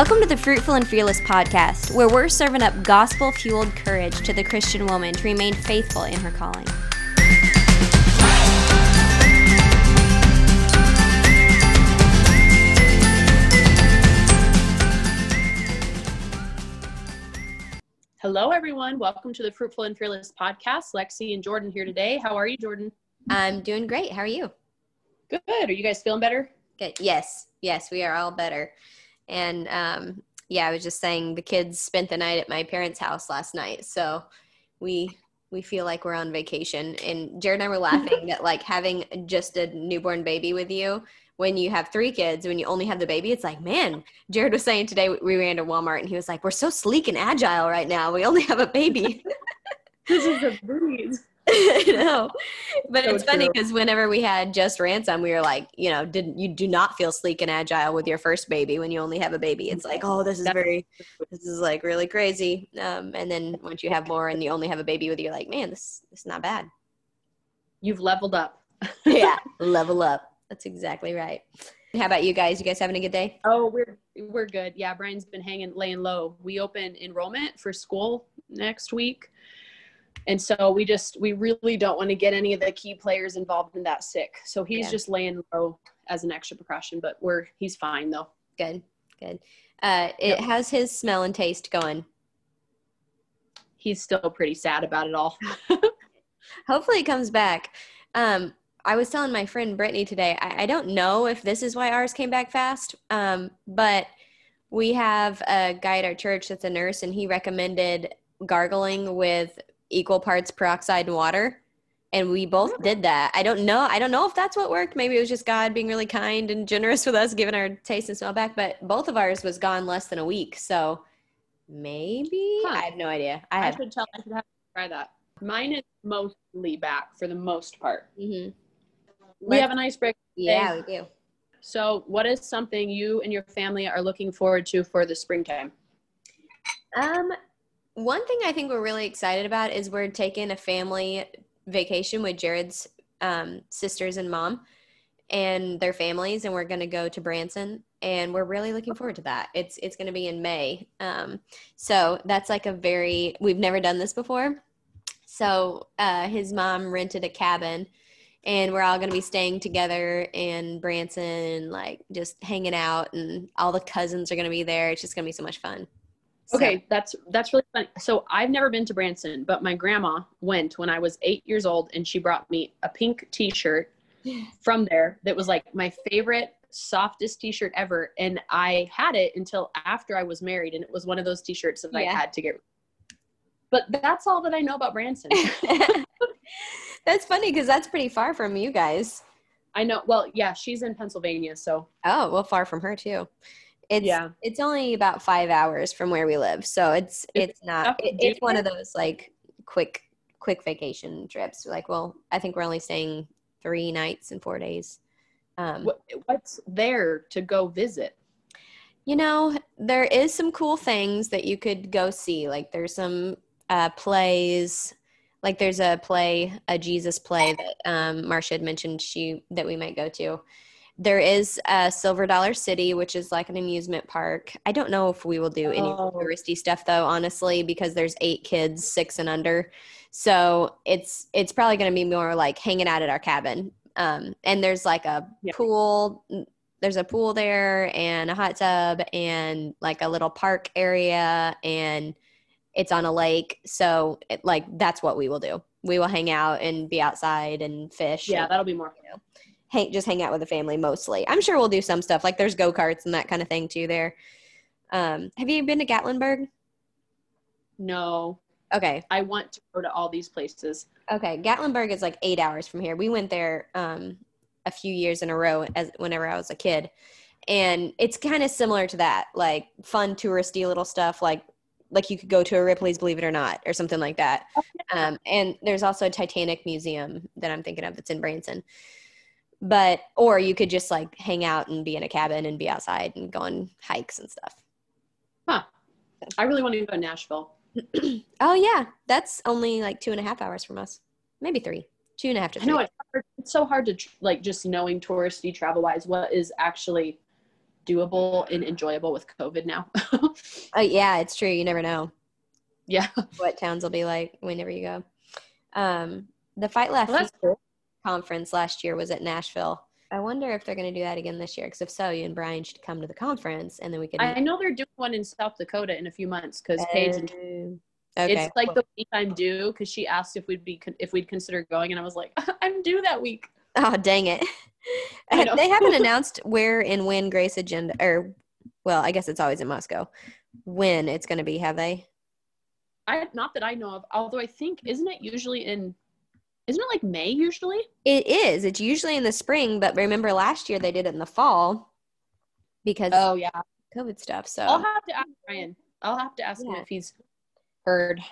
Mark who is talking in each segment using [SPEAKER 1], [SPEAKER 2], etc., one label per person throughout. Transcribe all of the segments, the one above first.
[SPEAKER 1] Welcome to the Fruitful and Fearless podcast, where we're serving up gospel fueled courage to the Christian woman to remain faithful in her calling.
[SPEAKER 2] Hello, everyone. Welcome to the Fruitful and Fearless podcast. Lexi and Jordan here today. How are you, Jordan?
[SPEAKER 1] I'm doing great. How are you?
[SPEAKER 2] Good. Are you guys feeling better?
[SPEAKER 1] Good. Yes. Yes, we are all better. And um, yeah, I was just saying the kids spent the night at my parents' house last night, so we we feel like we're on vacation. And Jared and I were laughing that like having just a newborn baby with you when you have three kids, when you only have the baby, it's like, man, Jared was saying today we ran to Walmart and he was like, we're so sleek and agile right now. We only have a baby.
[SPEAKER 2] this is a breeze.
[SPEAKER 1] I know. But so it's funny because whenever we had just ransom, we were like, you know, did you do not feel sleek and agile with your first baby when you only have a baby? It's like, oh, this is very, this is like really crazy. Um, and then once you have more and you only have a baby with you, you're like, man, this, this is not bad.
[SPEAKER 2] You've leveled up.
[SPEAKER 1] yeah, level up. That's exactly right. How about you guys? You guys having a good day?
[SPEAKER 2] Oh, we're we're good. Yeah, Brian's been hanging, laying low. We open enrollment for school next week and so we just we really don't want to get any of the key players involved in that sick. So he's yeah. just laying low as an extra precaution but we're he's fine though.
[SPEAKER 1] Good good. Uh it yep. has his smell and taste going?
[SPEAKER 2] He's still pretty sad about it all.
[SPEAKER 1] Hopefully it comes back. Um i was telling my friend brittany today I, I don't know if this is why ours came back fast um but we have a guy at our church that's a nurse and he recommended gargling with equal parts peroxide and water. And we both did that. I don't know i don't know if that's what worked. Maybe it was just god being really kind and generous with us giving our taste and smell back. But both of ours was gone less than a week. So maybe huh. i have no idea.
[SPEAKER 2] I, I should tell i should have to try that. Mine is mostly back for the most part. Mm-hmm. we have an nice break
[SPEAKER 1] yeah we do.
[SPEAKER 2] So what is something you and your family are looking forward to for the springtime?
[SPEAKER 1] Um one thing I think we're really excited about is we're taking a family vacation with Jared's um, sisters and mom and their families, and we're going to go to Branson, and we're really looking forward to that. It's it's going to be in May, um, so that's like a very we've never done this before. So uh, his mom rented a cabin, and we're all going to be staying together in Branson, like just hanging out, and all the cousins are going to be there. It's just going to be so much fun.
[SPEAKER 2] Okay, so. that's that's really funny. So I've never been to Branson, but my grandma went when I was eight years old, and she brought me a pink T-shirt from there that was like my favorite, softest T-shirt ever, and I had it until after I was married, and it was one of those T-shirts that yeah. I had to get. But that's all that I know about Branson.
[SPEAKER 1] that's funny because that's pretty far from you guys.
[SPEAKER 2] I know. Well, yeah, she's in Pennsylvania, so.
[SPEAKER 1] Oh well, far from her too. It's yeah. it's only about five hours from where we live, so it's it's not it, it's one of those like quick quick vacation trips. Like, well, I think we're only staying three nights and four days.
[SPEAKER 2] Um, what, what's there to go visit?
[SPEAKER 1] You know, there is some cool things that you could go see. Like, there's some uh, plays. Like, there's a play, a Jesus play that um, Marcia had mentioned she that we might go to there is a Silver Dollar City, which is like an amusement park. I don't know if we will do any oh. touristy stuff though, honestly, because there's eight kids, six and under. So it's it's probably going to be more like hanging out at our cabin. Um, and there's like a yeah. pool. There's a pool there and a hot tub and like a little park area and it's on a lake. So it, like that's what we will do. We will hang out and be outside and fish.
[SPEAKER 2] Yeah,
[SPEAKER 1] and,
[SPEAKER 2] that'll be more. You know,
[SPEAKER 1] hang just hang out with the family mostly. I'm sure we'll do some stuff like there's go karts and that kind of thing too there. Um, have you been to Gatlinburg?
[SPEAKER 2] No.
[SPEAKER 1] Okay.
[SPEAKER 2] I want to go to all these places.
[SPEAKER 1] Okay, Gatlinburg is like eight hours from here. We went there um, a few years in a row as whenever I was a kid, and it's kind of similar to that, like fun touristy little stuff, like like you could go to a Ripley's Believe It or Not or something like that. Um, and there's also a Titanic museum that I'm thinking of that's in Branson but or you could just like hang out and be in a cabin and be outside and go on hikes and stuff
[SPEAKER 2] huh i really want to go to nashville
[SPEAKER 1] oh yeah that's only like two and a half hours from us maybe three two and a half to three.
[SPEAKER 2] I know it's, hard, it's so hard to like just knowing touristy travel wise what is actually doable and enjoyable with COVID now.
[SPEAKER 1] Oh yeah, it's true. You never know
[SPEAKER 2] yeah.
[SPEAKER 1] what towns will be like whenever you go. Um, the Fight Laugh
[SPEAKER 2] Well, that's cool.
[SPEAKER 1] Conference last year was at Nashville. I wonder if they're going to do that again this year. Because if so, you and Brian should come to the conference, and then we could.
[SPEAKER 2] I know they're doing one in South Dakota in a few months because oh, Paige and
[SPEAKER 1] Oh, okay.
[SPEAKER 2] it's like the week I'm due because she asked if we'd be if we'd consider going and I was like I'm due that week.
[SPEAKER 1] Oh dang it! They haven't announced where and when Grace Agenda, or well, I guess it's always in Moscow. When it's going to be, have they?
[SPEAKER 2] I not that I know of. Although I think isn't it usually in isn't it like May usually?
[SPEAKER 1] It is. It's usually in the spring, but remember last year they did it in the fall because
[SPEAKER 2] Oh yeah.
[SPEAKER 1] COVID stuff. So
[SPEAKER 2] I'll have to ask Ryan. I'll have to ask him if he's heard.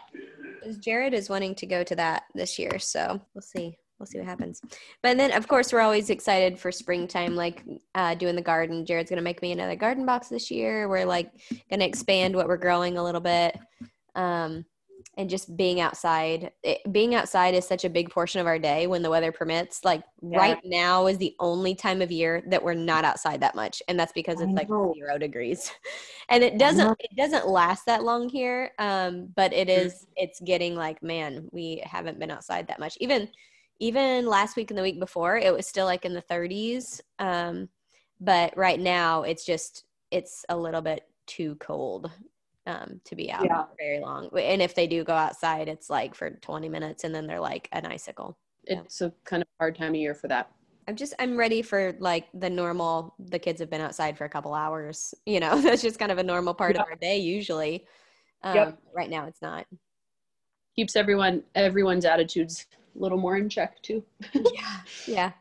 [SPEAKER 1] Jared is wanting to go to that this year, so we'll see. We'll see what happens. But then, of course, we're always excited for springtime, like uh, doing the garden. Jared's gonna make me another garden box this year. We're like gonna expand what we're growing a little bit, um, and just being outside. It, being outside is such a big portion of our day when the weather permits. Like
[SPEAKER 2] Yeah.
[SPEAKER 1] right now is the only time of year that we're not outside that much, and that's because it's like zero degrees, and it doesn't it doesn't last that long here. Um, but it is it's getting like man, we haven't been outside that much. Even even last week and the week before, it was still like in the 30s. Um, but right now, it's just it's a little bit too cold um, to be out
[SPEAKER 2] Yeah.
[SPEAKER 1] very long. And if they do go outside, it's like for 20 minutes, and then they're like an icicle. Yeah.
[SPEAKER 2] It's a kind of hard time of year for that.
[SPEAKER 1] I'm just I'm ready for like the normal. The kids have been outside for a couple hours. You know, that's just kind of a normal part of our day usually. Um,
[SPEAKER 2] Yep.
[SPEAKER 1] Right now, it's not.
[SPEAKER 2] Keeps everyone everyone's attitudes a little more in check too.
[SPEAKER 1] yeah, yeah.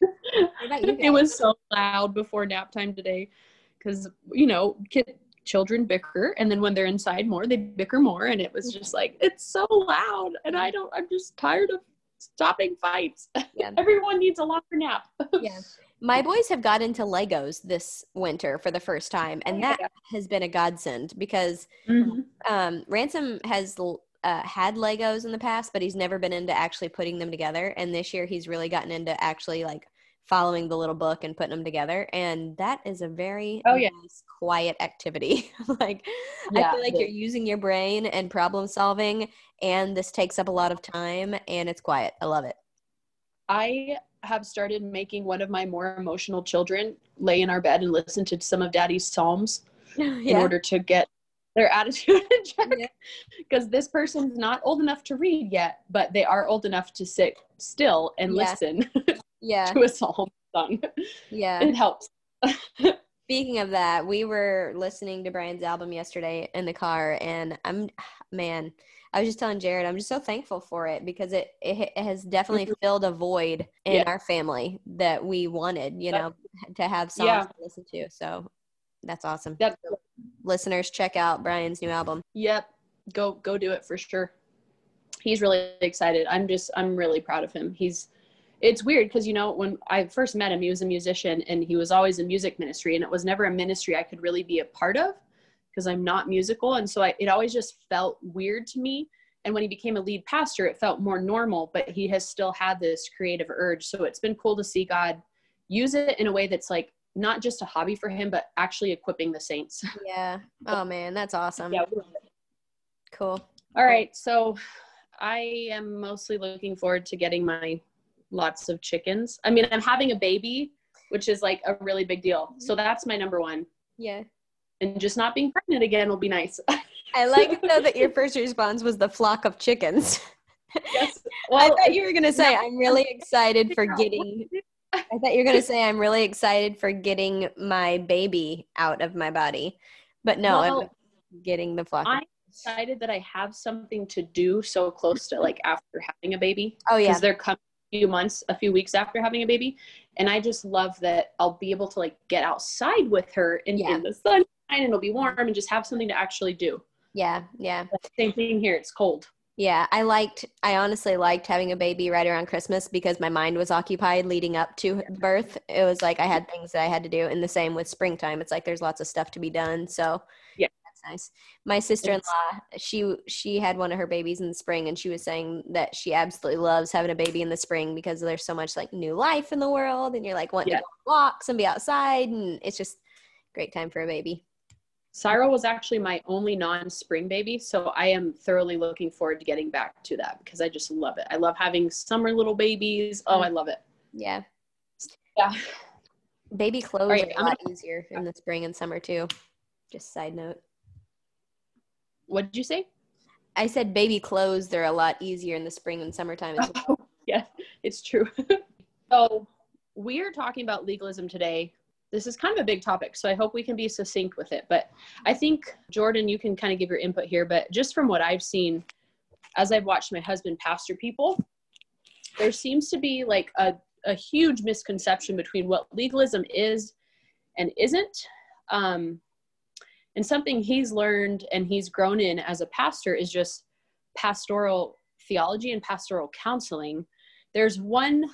[SPEAKER 2] it was so loud before nap time today because you know kid, children bicker and then when they're inside more they bicker more and it was just like it's so loud and i don't i'm just tired of stopping fights
[SPEAKER 1] Yeah.
[SPEAKER 2] everyone needs a longer nap
[SPEAKER 1] yeah. My boys have got into Legos this winter for the first time, and that has been a godsend because um, Ransom has l- uh, had Legos in the past, but he's never been into actually putting them together. And this year, he's really gotten into actually like following the little book and putting them together, and that is a very
[SPEAKER 2] Oh, yeah.
[SPEAKER 1] nice, quiet activity. like I feel like you're using your brain and problem solving, and this takes up a lot of time, and it's quiet. I love it.
[SPEAKER 2] i have started making one of my more emotional children lay in our bed and listen to some of daddy's psalms in order to get their attitude in check
[SPEAKER 1] Yeah.
[SPEAKER 2] because this person's not old enough to read yet but they are old enough to sit still and
[SPEAKER 1] Yeah.
[SPEAKER 2] listen
[SPEAKER 1] yeah.
[SPEAKER 2] to a psalm sung
[SPEAKER 1] Yeah.
[SPEAKER 2] it helps
[SPEAKER 1] Speaking of that, we were listening to Brian's album yesterday in the car, and I'm, man, I was just telling Jared, I'm just so thankful for it because it it, it has definitely mm-hmm. filled a void in
[SPEAKER 2] Yeah.
[SPEAKER 1] our family that we wanted, you know, to have songs
[SPEAKER 2] Yeah.
[SPEAKER 1] to listen to. So that's awesome.
[SPEAKER 2] That's,
[SPEAKER 1] Listeners, check out Brian's new album.
[SPEAKER 2] yep go go do it for sure he's really excited i'm just i'm really proud of him he's it's weird because you know when i first met him he was a musician and he was always in music ministry and it was never a ministry i could really be a part of because i'm not musical and so I, it always just felt weird to me and when he became a lead pastor it felt more normal but he has still had this creative urge so it's been cool to see god use it in a way that's like not just a hobby for him but actually equipping the saints
[SPEAKER 1] Yeah. Oh man, that's awesome.
[SPEAKER 2] yeah
[SPEAKER 1] Cool.
[SPEAKER 2] All right, so I am mostly looking forward to getting my lots of chickens. I mean, I'm having a baby, which is like a really big deal. Mm-hmm. So that's my number one.
[SPEAKER 1] Yeah.
[SPEAKER 2] And just not being pregnant again will be nice.
[SPEAKER 1] I like though that your first response was the flock of chickens.
[SPEAKER 2] yes. Well, I
[SPEAKER 1] thought you were gonna say
[SPEAKER 2] yeah.
[SPEAKER 1] I'm really excited for getting. I thought you were gonna say I'm really excited for getting my baby out of my body, but no,
[SPEAKER 2] Well,
[SPEAKER 1] I'm getting the flock.
[SPEAKER 2] I'm excited that I have something to do so close to like after having a baby.
[SPEAKER 1] oh yeah,
[SPEAKER 2] because they're coming few months, a few weeks after having a baby. And I just love that I'll be able to like get outside with her in,
[SPEAKER 1] Yeah.
[SPEAKER 2] in the sunshine and it'll be warm and just have something to actually do.
[SPEAKER 1] yeah, yeah,
[SPEAKER 2] Same thing here. It's cold.
[SPEAKER 1] yeah. I liked. I honestly liked having a baby right around Christmas because my mind was occupied leading up to birth. It was like I had things that I had to do, and the same with springtime. It's like there's lots of stuff to be done. So
[SPEAKER 2] Yeah.
[SPEAKER 1] Nice. My sister-in-law, she she had one of her babies in the spring, and she was saying that she absolutely loves having a baby in the spring because there's so much like new life in the world, and you're like wanting
[SPEAKER 2] Yeah.
[SPEAKER 1] to go on walks and be outside, and it's just great time for a baby.
[SPEAKER 2] Cyril was actually my only non-spring baby, so I am thoroughly looking forward to getting back to that because I just love it. I love having summer little babies. Oh, I love it.
[SPEAKER 1] Yeah.
[SPEAKER 2] Yeah.
[SPEAKER 1] Baby clothes
[SPEAKER 2] right,
[SPEAKER 1] are a
[SPEAKER 2] I'm
[SPEAKER 1] lot easier in the spring and summer too. Just side note.
[SPEAKER 2] What did you say?
[SPEAKER 1] I said baby clothes they're a lot easier in the spring and summertime. as well.
[SPEAKER 2] yeah, it's true. so we are talking about legalism today. This is kind of a big topic, so I hope we can be succinct with it. But I think Jordan, you can kind of give your input here. But just from what I've seen, as I've watched my husband pastor people, there seems to be like a, a huge misconception between what legalism is and isn't. Um, and something he's learned and he's grown in as a pastor is just pastoral theology and pastoral counseling. There's one,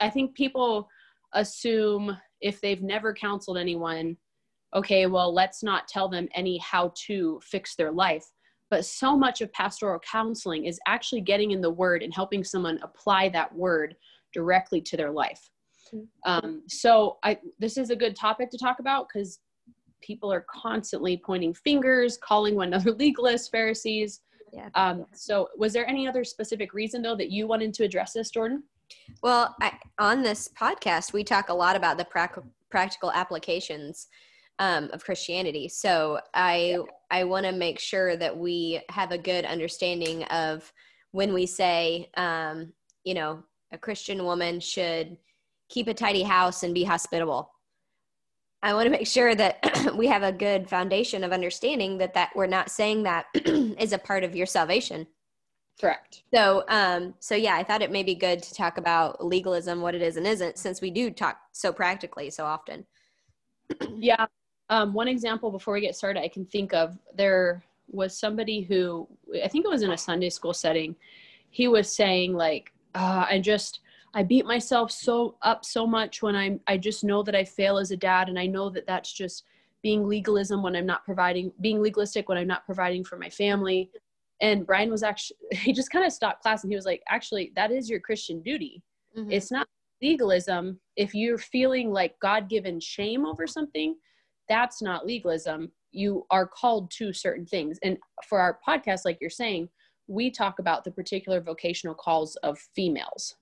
[SPEAKER 2] I think people assume if they've never counseled anyone, okay, well, let's not tell them any how to fix their life. But so much of pastoral counseling is actually getting in the word and helping someone apply that word directly to their life. Um, so I, this is a good topic to talk about because people are constantly pointing fingers, calling one another legalists, Pharisees.
[SPEAKER 1] Yeah.
[SPEAKER 2] Um, so was there any other specific reason though that you wanted to address this, Jordan?
[SPEAKER 1] Well, I, on this podcast, we talk a lot about the prac- practical applications um, of Christianity. So I I want to make sure that we have a good understanding of when we say, um, you know, a Christian woman should keep a tidy house and be hospitable. I want to make sure that we have a good foundation of understanding that that we're not saying that is a part of your salvation.
[SPEAKER 2] Correct.
[SPEAKER 1] So, um, so yeah, I thought it may be good to talk about legalism, what it is and isn't, since we do talk so practically so often.
[SPEAKER 2] Yeah. Um, one example before we get started, I can think of there was somebody who I think it was in a Sunday school setting. He was saying like, uh, I just I beat myself so up so much when I'm I just know that I fail as a dad, and I know that that's just being legalism when I'm not providing, being legalistic when I'm not providing for my family. And Brian was actually he just kind of stopped class and he was like, actually, that is your Christian duty.
[SPEAKER 1] Mhm.
[SPEAKER 2] It's not legalism if you're feeling like God given shame over something that's not legalism. You are called to certain things. And for our podcast, like you're saying, we talk about the particular vocational calls of females.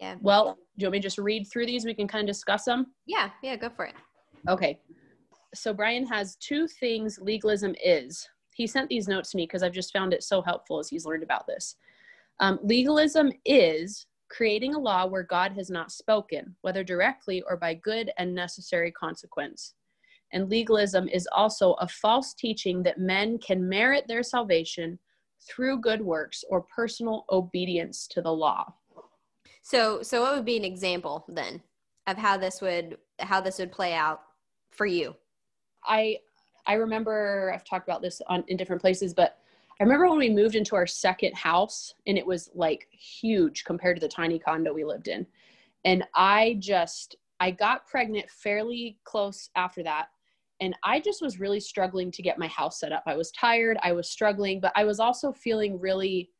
[SPEAKER 1] Yeah,
[SPEAKER 2] Well, do you want me to just read through these? We can kind of discuss them.
[SPEAKER 1] yeah, yeah. Go for it.
[SPEAKER 2] Okay. So Brian has two things legalism is. He sent these notes to me because I've just found it so helpful as he's learned about this. Um, legalism is creating a law where God has not spoken, whether directly or by good and necessary consequence. And legalism is also a false teaching that men can merit their salvation through good works or personal obedience to the law.
[SPEAKER 1] So, so what would be an example then of how this would how this would play out for you?
[SPEAKER 2] I I remember I've talked about this on in different places, but I remember when we moved into our second house and it was like huge compared to the tiny condo we lived in. And I just I got pregnant fairly close after that. And I just was really struggling to get my house set up. I was tired, I was struggling, but I was also feeling really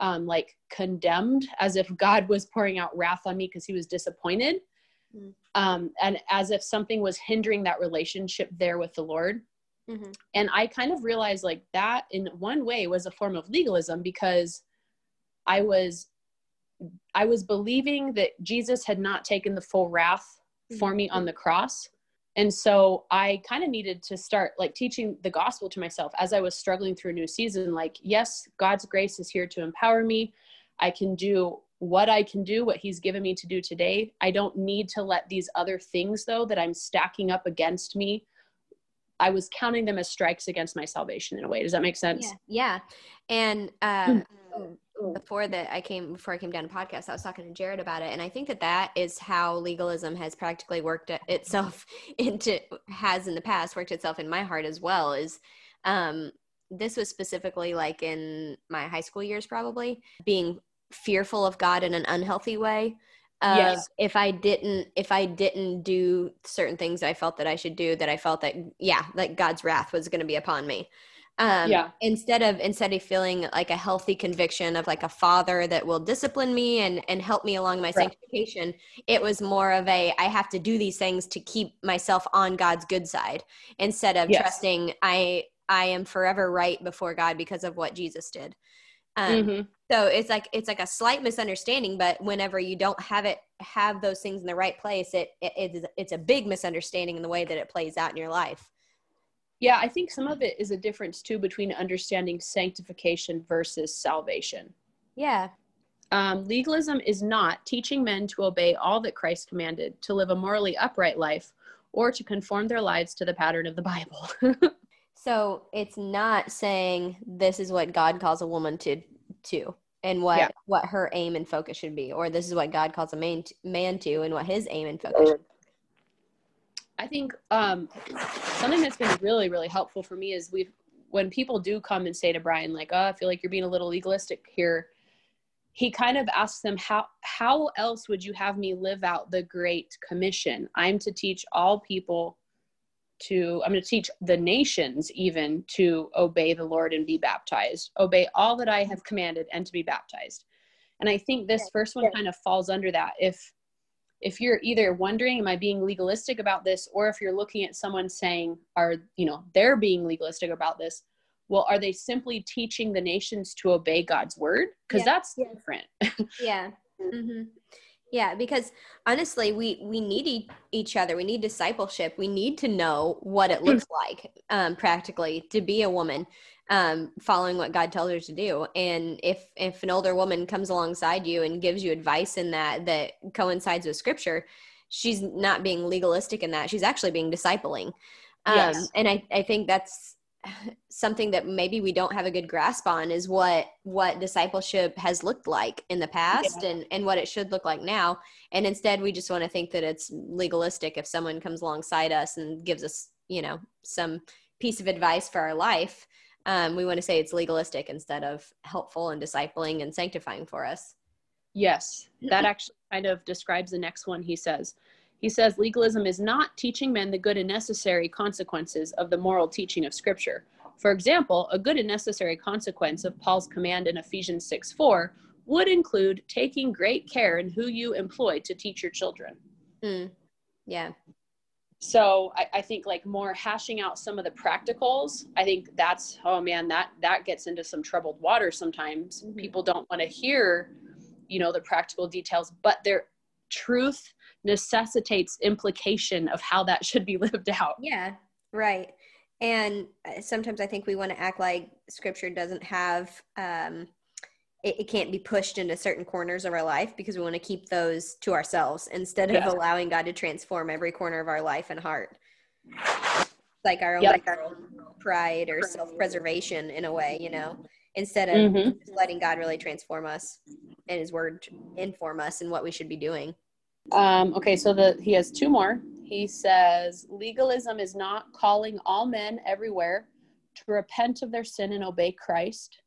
[SPEAKER 2] um, like condemned as if God was pouring out wrath on me because he was disappointed.
[SPEAKER 1] Mm.
[SPEAKER 2] Um, and as if something was hindering that relationship there with the Lord.
[SPEAKER 1] Mhm.
[SPEAKER 2] And I kind of realized like that in one way was a form of legalism because I was I was believing that Jesus had not taken the full wrath for me on the cross. And so I kind of needed to start like teaching the gospel to myself as I was struggling through a new season. Like, yes, God's grace is here to empower me. I can do what I can do, what He's given me to do today. I don't need to let these other things, though, that I'm stacking up against me. I was counting them as strikes against my salvation in a way. Does that make sense?
[SPEAKER 1] Yeah, yeah. And uh, before that, I came before I came down to podcast. I was talking to Jared about it, and I think that that is how legalism has practically worked itself into has in the past worked itself in my heart as well. Is um, this was specifically like in my high school years, probably being fearful of God in an unhealthy way. Of
[SPEAKER 2] Yes.
[SPEAKER 1] If I didn't, if I didn't do certain things I felt that I should do, that I felt that yeah, like God's wrath was going to be upon me. Um,
[SPEAKER 2] Yeah.
[SPEAKER 1] instead of instead of feeling like a healthy conviction of like a father that will discipline me and and help me along my
[SPEAKER 2] Right.
[SPEAKER 1] sanctification it was more of a i have to do these things to keep myself on god's good side instead of
[SPEAKER 2] Yes.
[SPEAKER 1] trusting i i am forever right before god because of what jesus did um,
[SPEAKER 2] Mhm.
[SPEAKER 1] so it's like it's like a slight misunderstanding but whenever you don't have it have those things in the right place it, it it's, it's a big misunderstanding in the way that it plays out in your life
[SPEAKER 2] Yeah, I think some of it is a difference too between understanding sanctification versus salvation.
[SPEAKER 1] yeah
[SPEAKER 2] Um, legalism is not teaching men to obey all that Christ commanded, to live a morally upright life, or to conform their lives to the pattern of the Bible.
[SPEAKER 1] So it's not saying this is what God calls a woman to to and what
[SPEAKER 2] Yeah.
[SPEAKER 1] what her aim and focus should be or this is what God calls a man to, man to and what his aim and focus should
[SPEAKER 2] I think um, something that's been really, really helpful for me is we've when people do come and say to Brian, like, "Oh, I feel like you're being a little legalistic here," he kind of asks them, "How how else would you have me live out the Great Commission? I'm to teach all people to. I'm going to teach the nations even to obey the Lord and be baptized, obey all that I have commanded, and to be baptized." And I think this first one kind of falls under that. If if you're either wondering am i being legalistic about this? Or if you're looking at someone saying are you know they're being legalistic about this well are they simply teaching the nations to obey god's word? Because
[SPEAKER 1] Yeah.
[SPEAKER 2] that's different.
[SPEAKER 1] Yeah. hmm Yeah, because honestly, we we need each other. We need discipleship. We need to know what it looks like um, practically to be a woman, um, following what God tells her to do. And if if an older woman comes alongside you and gives you advice in that that coincides with Scripture, she's not being legalistic in that. She's actually being discipling. Um,
[SPEAKER 2] Yes.
[SPEAKER 1] And I I think that's something that maybe we don't have a good grasp on is what what discipleship has looked like in the past and and what it should look like now. And instead we just want to think that it's legalistic if someone comes alongside us and gives us you know some piece of advice for our life. Um, we want to say it's legalistic instead of helpful and discipling and sanctifying for us.
[SPEAKER 2] Yes that actually kind of describes the next one he says he says legalism is not teaching men the good and necessary consequences of the moral teaching of scripture for example a good and necessary consequence of paul's command in ephesians 6 4 would include taking great care in who you employ to teach your children
[SPEAKER 1] Mm. yeah
[SPEAKER 2] so I, I think like more hashing out some of the practicals i think that's oh man that that gets into some troubled water sometimes
[SPEAKER 1] Mhm.
[SPEAKER 2] people don't want to hear you know the practical details but their truth necessitates implication of how that should be lived out
[SPEAKER 1] Yeah, right. And uh, sometimes I think we want to act like scripture doesn't have, um, it, it can't be pushed into certain corners of our life because we want to keep those to ourselves instead of
[SPEAKER 2] Yeah.
[SPEAKER 1] allowing God to transform every corner of our life and heart. Like our own,
[SPEAKER 2] Yep.
[SPEAKER 1] like our own pride or self preservation in a way, you know, instead of
[SPEAKER 2] Mhm.
[SPEAKER 1] letting God really transform us and His Word inform us in what we should be doing.
[SPEAKER 2] Um, okay, so the he has two more. He says legalism is not calling all men everywhere to repent of their sin and obey Christ.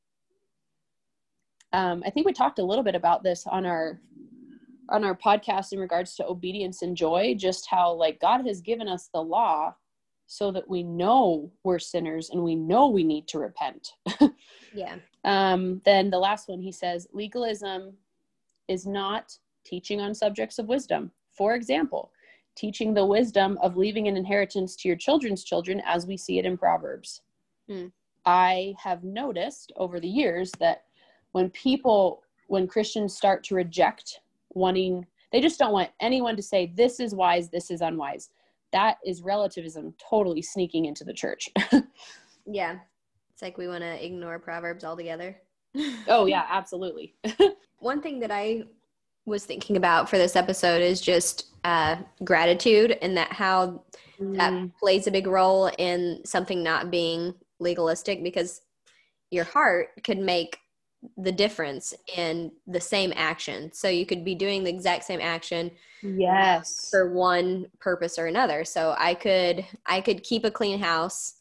[SPEAKER 2] Um, I think we talked a little bit about this on our on our podcast in regards to obedience and joy, just how like God has given us the law so that we know we're sinners and we know we need to repent.
[SPEAKER 1] Yeah.
[SPEAKER 2] Um, then the last one, he says, legalism is not teaching on subjects of wisdom. For example, teaching the wisdom of leaving an inheritance to your children's children, as we see it in Proverbs.
[SPEAKER 1] Hmm.
[SPEAKER 2] I have noticed over the years that when people, when Christians start to reject wanting, they just don't want anyone to say, this is wise, this is unwise. That is relativism totally sneaking into the church.
[SPEAKER 1] Yeah. It's like we want to ignore Proverbs altogether.
[SPEAKER 2] oh, yeah, absolutely.
[SPEAKER 1] One thing that I was thinking about for this episode is just uh, gratitude and that how that
[SPEAKER 2] Mm.
[SPEAKER 1] plays a big role in something not being legalistic because your heart could make the difference in the same action. So you could be doing the exact same action
[SPEAKER 2] Yes.
[SPEAKER 1] for one purpose or another. So I could I could keep a clean house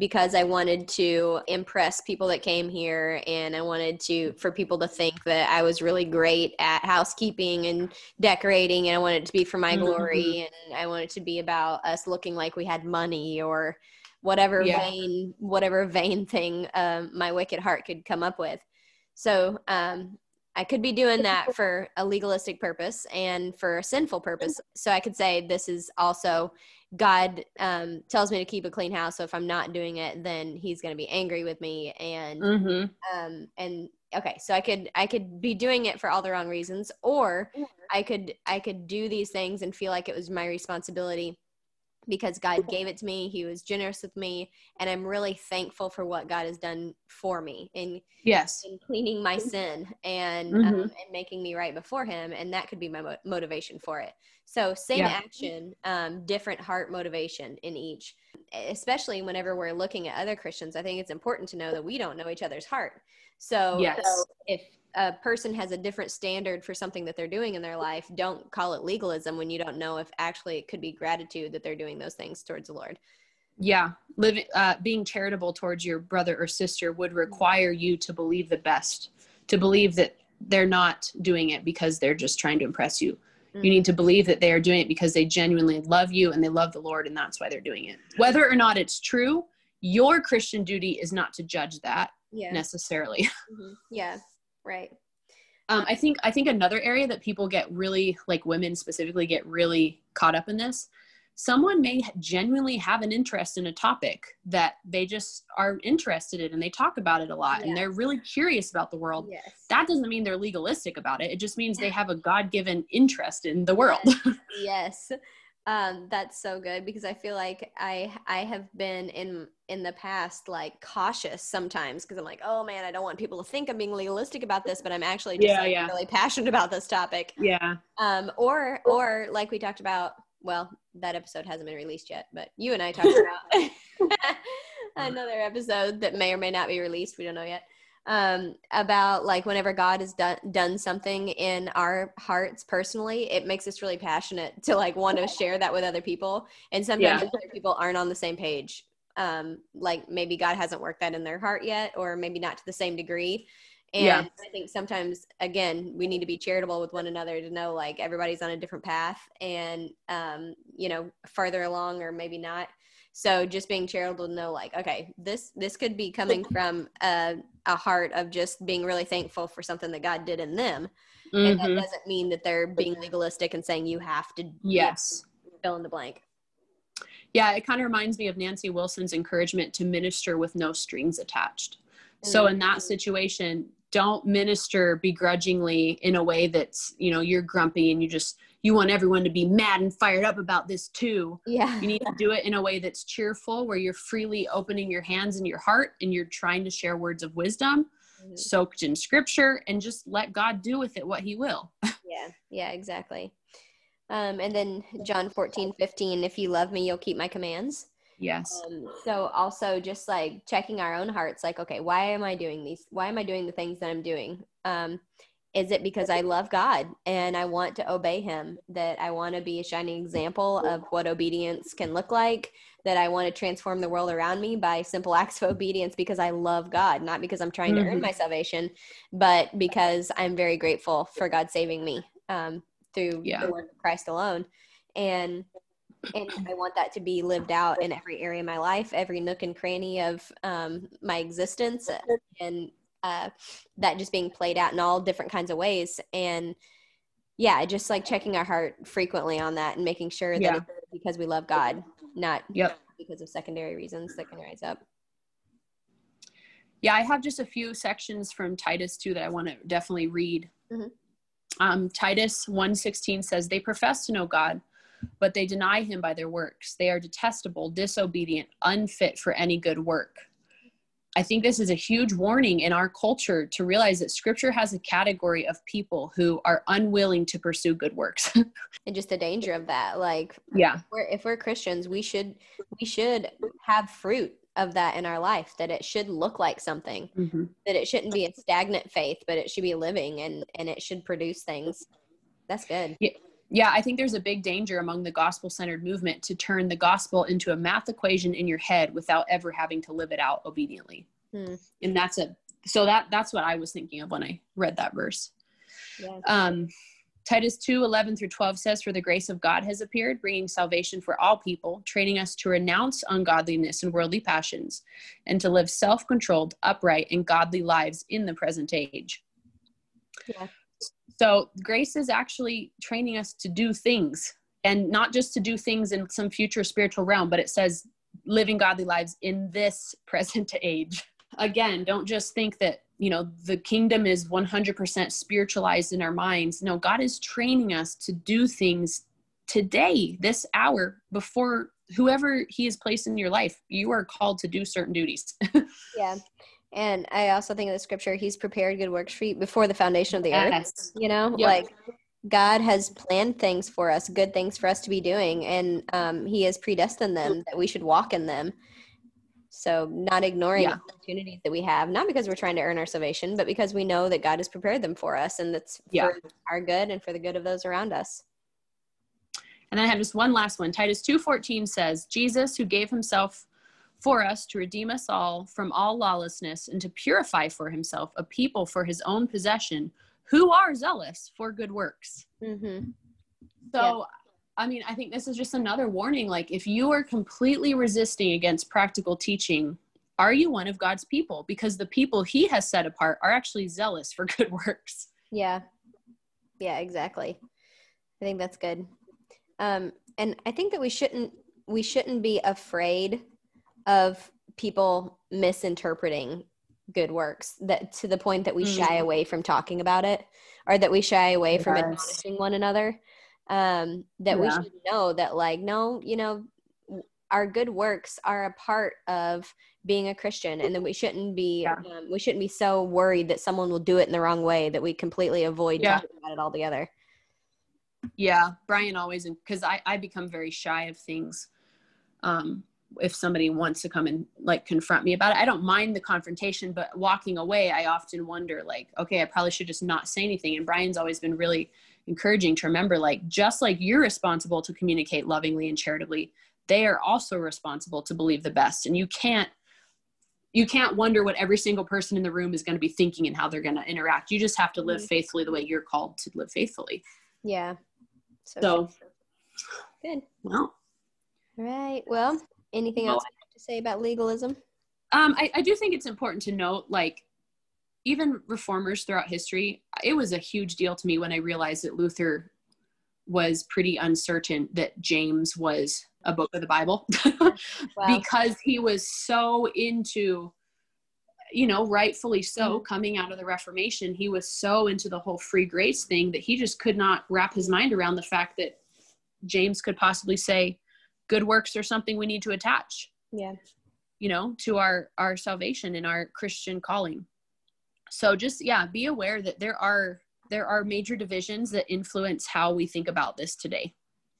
[SPEAKER 1] because I wanted to impress people that came here and I wanted to for people to think that I was really great at housekeeping and decorating and I wanted it to be for my glory and I wanted it to be about us looking like we had money or whatever
[SPEAKER 2] Yeah.
[SPEAKER 1] vain whatever vain thing um, my wicked heart could come up with. So um, i could be doing that for a legalistic purpose and for a sinful purpose. So i could say this is also god um, tells me to keep a clean house so if i'm not doing it then he's going to be angry with me and
[SPEAKER 2] Mm-hmm.
[SPEAKER 1] um and okay so i could i could be doing it for all the wrong reasons or i could i could do these things and feel like it was my responsibility because god gave it to me he was generous with me and i'm really thankful for what god has done for me in
[SPEAKER 2] Yes.
[SPEAKER 1] in cleaning my sin and
[SPEAKER 2] Mhm.
[SPEAKER 1] um, and making me right before him and that could be my mo- motivation for it so same
[SPEAKER 2] Yeah.
[SPEAKER 1] action um, different heart motivation in each especially whenever we're looking at other christians i think it's important to know that we don't know each other's heart so
[SPEAKER 2] Yes.
[SPEAKER 1] so if a person has a different standard for something that they're doing in their life don't call it legalism when you don't know if actually it could be gratitude that they're doing those things towards the lord
[SPEAKER 2] Yeah. Living, uh, being charitable towards your brother or sister would require you to believe the best, to believe that they're not doing it because they're just trying to impress you.
[SPEAKER 1] Mm.
[SPEAKER 2] You need to believe that they are doing it because they genuinely love you and they love the Lord, and that's why they're doing it. Whether or not it's true, your Christian duty is not to judge that
[SPEAKER 1] yeah
[SPEAKER 2] necessarily.
[SPEAKER 1] Mhm. yeah right
[SPEAKER 2] Um, I think I think another area that people get really like women specifically get really caught up in this. Someone may genuinely have an interest in a topic that they just are interested in and they talk about it a lot
[SPEAKER 1] Yeah.
[SPEAKER 2] and they're really curious about the world.
[SPEAKER 1] yes
[SPEAKER 2] That doesn't mean they're legalistic about it. It just means they have a God-given interest in the world.
[SPEAKER 1] yes um that's so good because i feel like i i have been in in the past like cautious sometimes because i'm like oh man i don't want people to think i'm being legalistic about this but i'm actually just
[SPEAKER 2] Yeah,
[SPEAKER 1] like,
[SPEAKER 2] yeah.
[SPEAKER 1] really passionate about this topic
[SPEAKER 2] yeah.
[SPEAKER 1] um or or like we talked about well that episode hasn't been released yet but you and i talked about another episode that may or may not be released we don't know yet um about like whenever god has done done something in our hearts personally it makes us really passionate to like want to share that with other people and sometimes
[SPEAKER 2] Yeah.
[SPEAKER 1] other people aren't on the same page um like maybe god hasn't worked that in their heart yet or maybe not to the same degree and
[SPEAKER 2] Yeah.
[SPEAKER 1] i think sometimes again we need to be charitable with one another to know like everybody's on a different path and um you know farther along or maybe not so just being charitable to know like okay this this could be coming from a, a heart of just being really thankful for something that god did in them and that
[SPEAKER 2] Mhm.
[SPEAKER 1] doesn't mean that they're being legalistic and saying you have to
[SPEAKER 2] Yes.
[SPEAKER 1] fill in the blank
[SPEAKER 2] Yeah, it kind of reminds me of Nancy Wilson's encouragement to minister with no strings attached. So in that situation, don't minister begrudgingly in a way that's, you know, you're grumpy and you just you want everyone to be mad and fired up about this too.
[SPEAKER 1] yeah
[SPEAKER 2] You need to do it in a way that's cheerful where you're freely opening your hands and your heart and you're trying to share words of wisdom
[SPEAKER 1] Mhm.
[SPEAKER 2] soaked in scripture and just let God do with it what he will.
[SPEAKER 1] yeah yeah exactly um and then john 14 15 if you love me you'll keep my commands
[SPEAKER 2] Yes.
[SPEAKER 1] Um, so also just like checking our own hearts, like, okay, why am I doing these? Why am I doing the things that I'm doing? Um, is it because I love God and I want to obey Him? That I want to be a shining example of what obedience can look like? That I want to transform the world around me by simple acts of obedience because I love God, not because I'm trying to earn
[SPEAKER 2] Mhm.
[SPEAKER 1] my salvation, but because I'm very grateful for God saving me um, through
[SPEAKER 2] Yeah.
[SPEAKER 1] the work of Christ alone. And and I want that to be lived out in every area of my life, every nook and cranny of um, my existence, and uh, that just being played out in all different kinds of ways. And yeah, just like checking our heart frequently on that and making sure that
[SPEAKER 2] Yeah.
[SPEAKER 1] it's because we love God, not
[SPEAKER 2] Yep.
[SPEAKER 1] because of secondary reasons that can rise up.
[SPEAKER 2] Yeah, I have just a few sections from Titus too that I want to definitely read.
[SPEAKER 1] Mhm.
[SPEAKER 2] Um, Titus 1:16 says, "They profess to know God, but they deny him by their works. They are detestable, disobedient, unfit for any good work." I think this is a huge warning in our culture to realize that scripture has a category of people who are unwilling to pursue good works.
[SPEAKER 1] And just the danger of that, like
[SPEAKER 2] yeah.
[SPEAKER 1] we're, if we're Christians, we should we should have fruit of that in our life. That it should look like something.
[SPEAKER 2] hmm
[SPEAKER 1] that it shouldn't be a stagnant faith, but it should be living and and it should produce things. That's good.
[SPEAKER 2] Yeah, I think there's a big danger among the gospel centered movement to turn the gospel into a math equation in your head without ever having to live it out obediently.
[SPEAKER 1] Hmm.
[SPEAKER 2] And that's a so that that's what I was thinking of when I read that verse.
[SPEAKER 1] Yeah.
[SPEAKER 2] Um, Titus 2 11 through 12 says, For the grace of God has appeared, bringing salvation for all people, training us to renounce ungodliness and worldly passions, and to live self controlled, upright, and godly lives in the present age. Yeah. So, grace is actually training us to do things, and not just to do things in some future spiritual realm, but it says living godly lives in this present age. Again, don't just think that you know the kingdom is 100% spiritualized in our minds. No god is training us to do things today this hour before whoever he has placed in your life you are called to do certain duties.
[SPEAKER 1] Yeah and i also think of the scripture he's prepared good works for you before the foundation of the yes. earth you know yep. like god has planned things for us good things for us to be doing and um, he has predestined them that we should walk in them so not ignoring yeah. opportunities that we have, not because we're trying to earn our salvation, but because we know that God has prepared them for us and that's yeah. for our good and for the good of those around us.
[SPEAKER 2] And I have just one last one. Titus 2:14 says, "Jesus who gave himself for us to redeem us all from all lawlessness and to purify for himself a people for his own possession who are zealous for good works." Mm-hmm. So yeah. I mean, I think this is just another warning. Like, if you are completely resisting against practical teaching, are you one of God's people? Because the people He has set apart are actually zealous for good works.
[SPEAKER 1] Yeah. Yeah, exactly. I think that's good. Um, and I think that we shouldn't we shouldn't be afraid of people misinterpreting good works that to the point that we mm. shy away from talking about it or that we shy away yes. from admonishing one another um, that yeah. we should know that like no you know our good works are a part of being a christian and then we shouldn't be yeah. um, we shouldn't be so worried that someone will do it in the wrong way that we completely avoid yeah. talking about it altogether
[SPEAKER 2] yeah brian always because I, I become very shy of things um, if somebody wants to come and like confront me about it. I don't mind the confrontation but walking away i often wonder like okay i probably should just not say anything. And brian's always been really encouraging to remember like just like you're responsible to communicate lovingly and charitably they are also responsible to believe the best. And you can't you can't wonder what every single person in the room is going to be thinking and how they're going to interact. You just have to live mm-hmm. faithfully the way you're called to live faithfully.
[SPEAKER 1] Yeah.
[SPEAKER 2] So, so
[SPEAKER 1] good.
[SPEAKER 2] Well.
[SPEAKER 1] All right. Well anything else to say about legalism
[SPEAKER 2] um, I, I do think it's important to note like even reformers throughout history, it was a huge deal to me when I realized that Luther was pretty uncertain that James was a book of the Bible wow. because he was so into, you know, rightfully so, mm-hmm. coming out of the Reformation, he was so into the whole free grace thing that he just could not wrap his mind around the fact that James could possibly say, good works are something we need to attach.
[SPEAKER 1] Yeah.
[SPEAKER 2] You know, to our our salvation and our Christian calling. So just yeah be aware that there are there are major divisions that influence how we think about this today.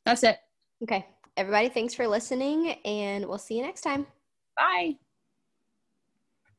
[SPEAKER 2] That's it.
[SPEAKER 1] Okay. Everybody thanks for listening and we'll see you next time.
[SPEAKER 2] Bye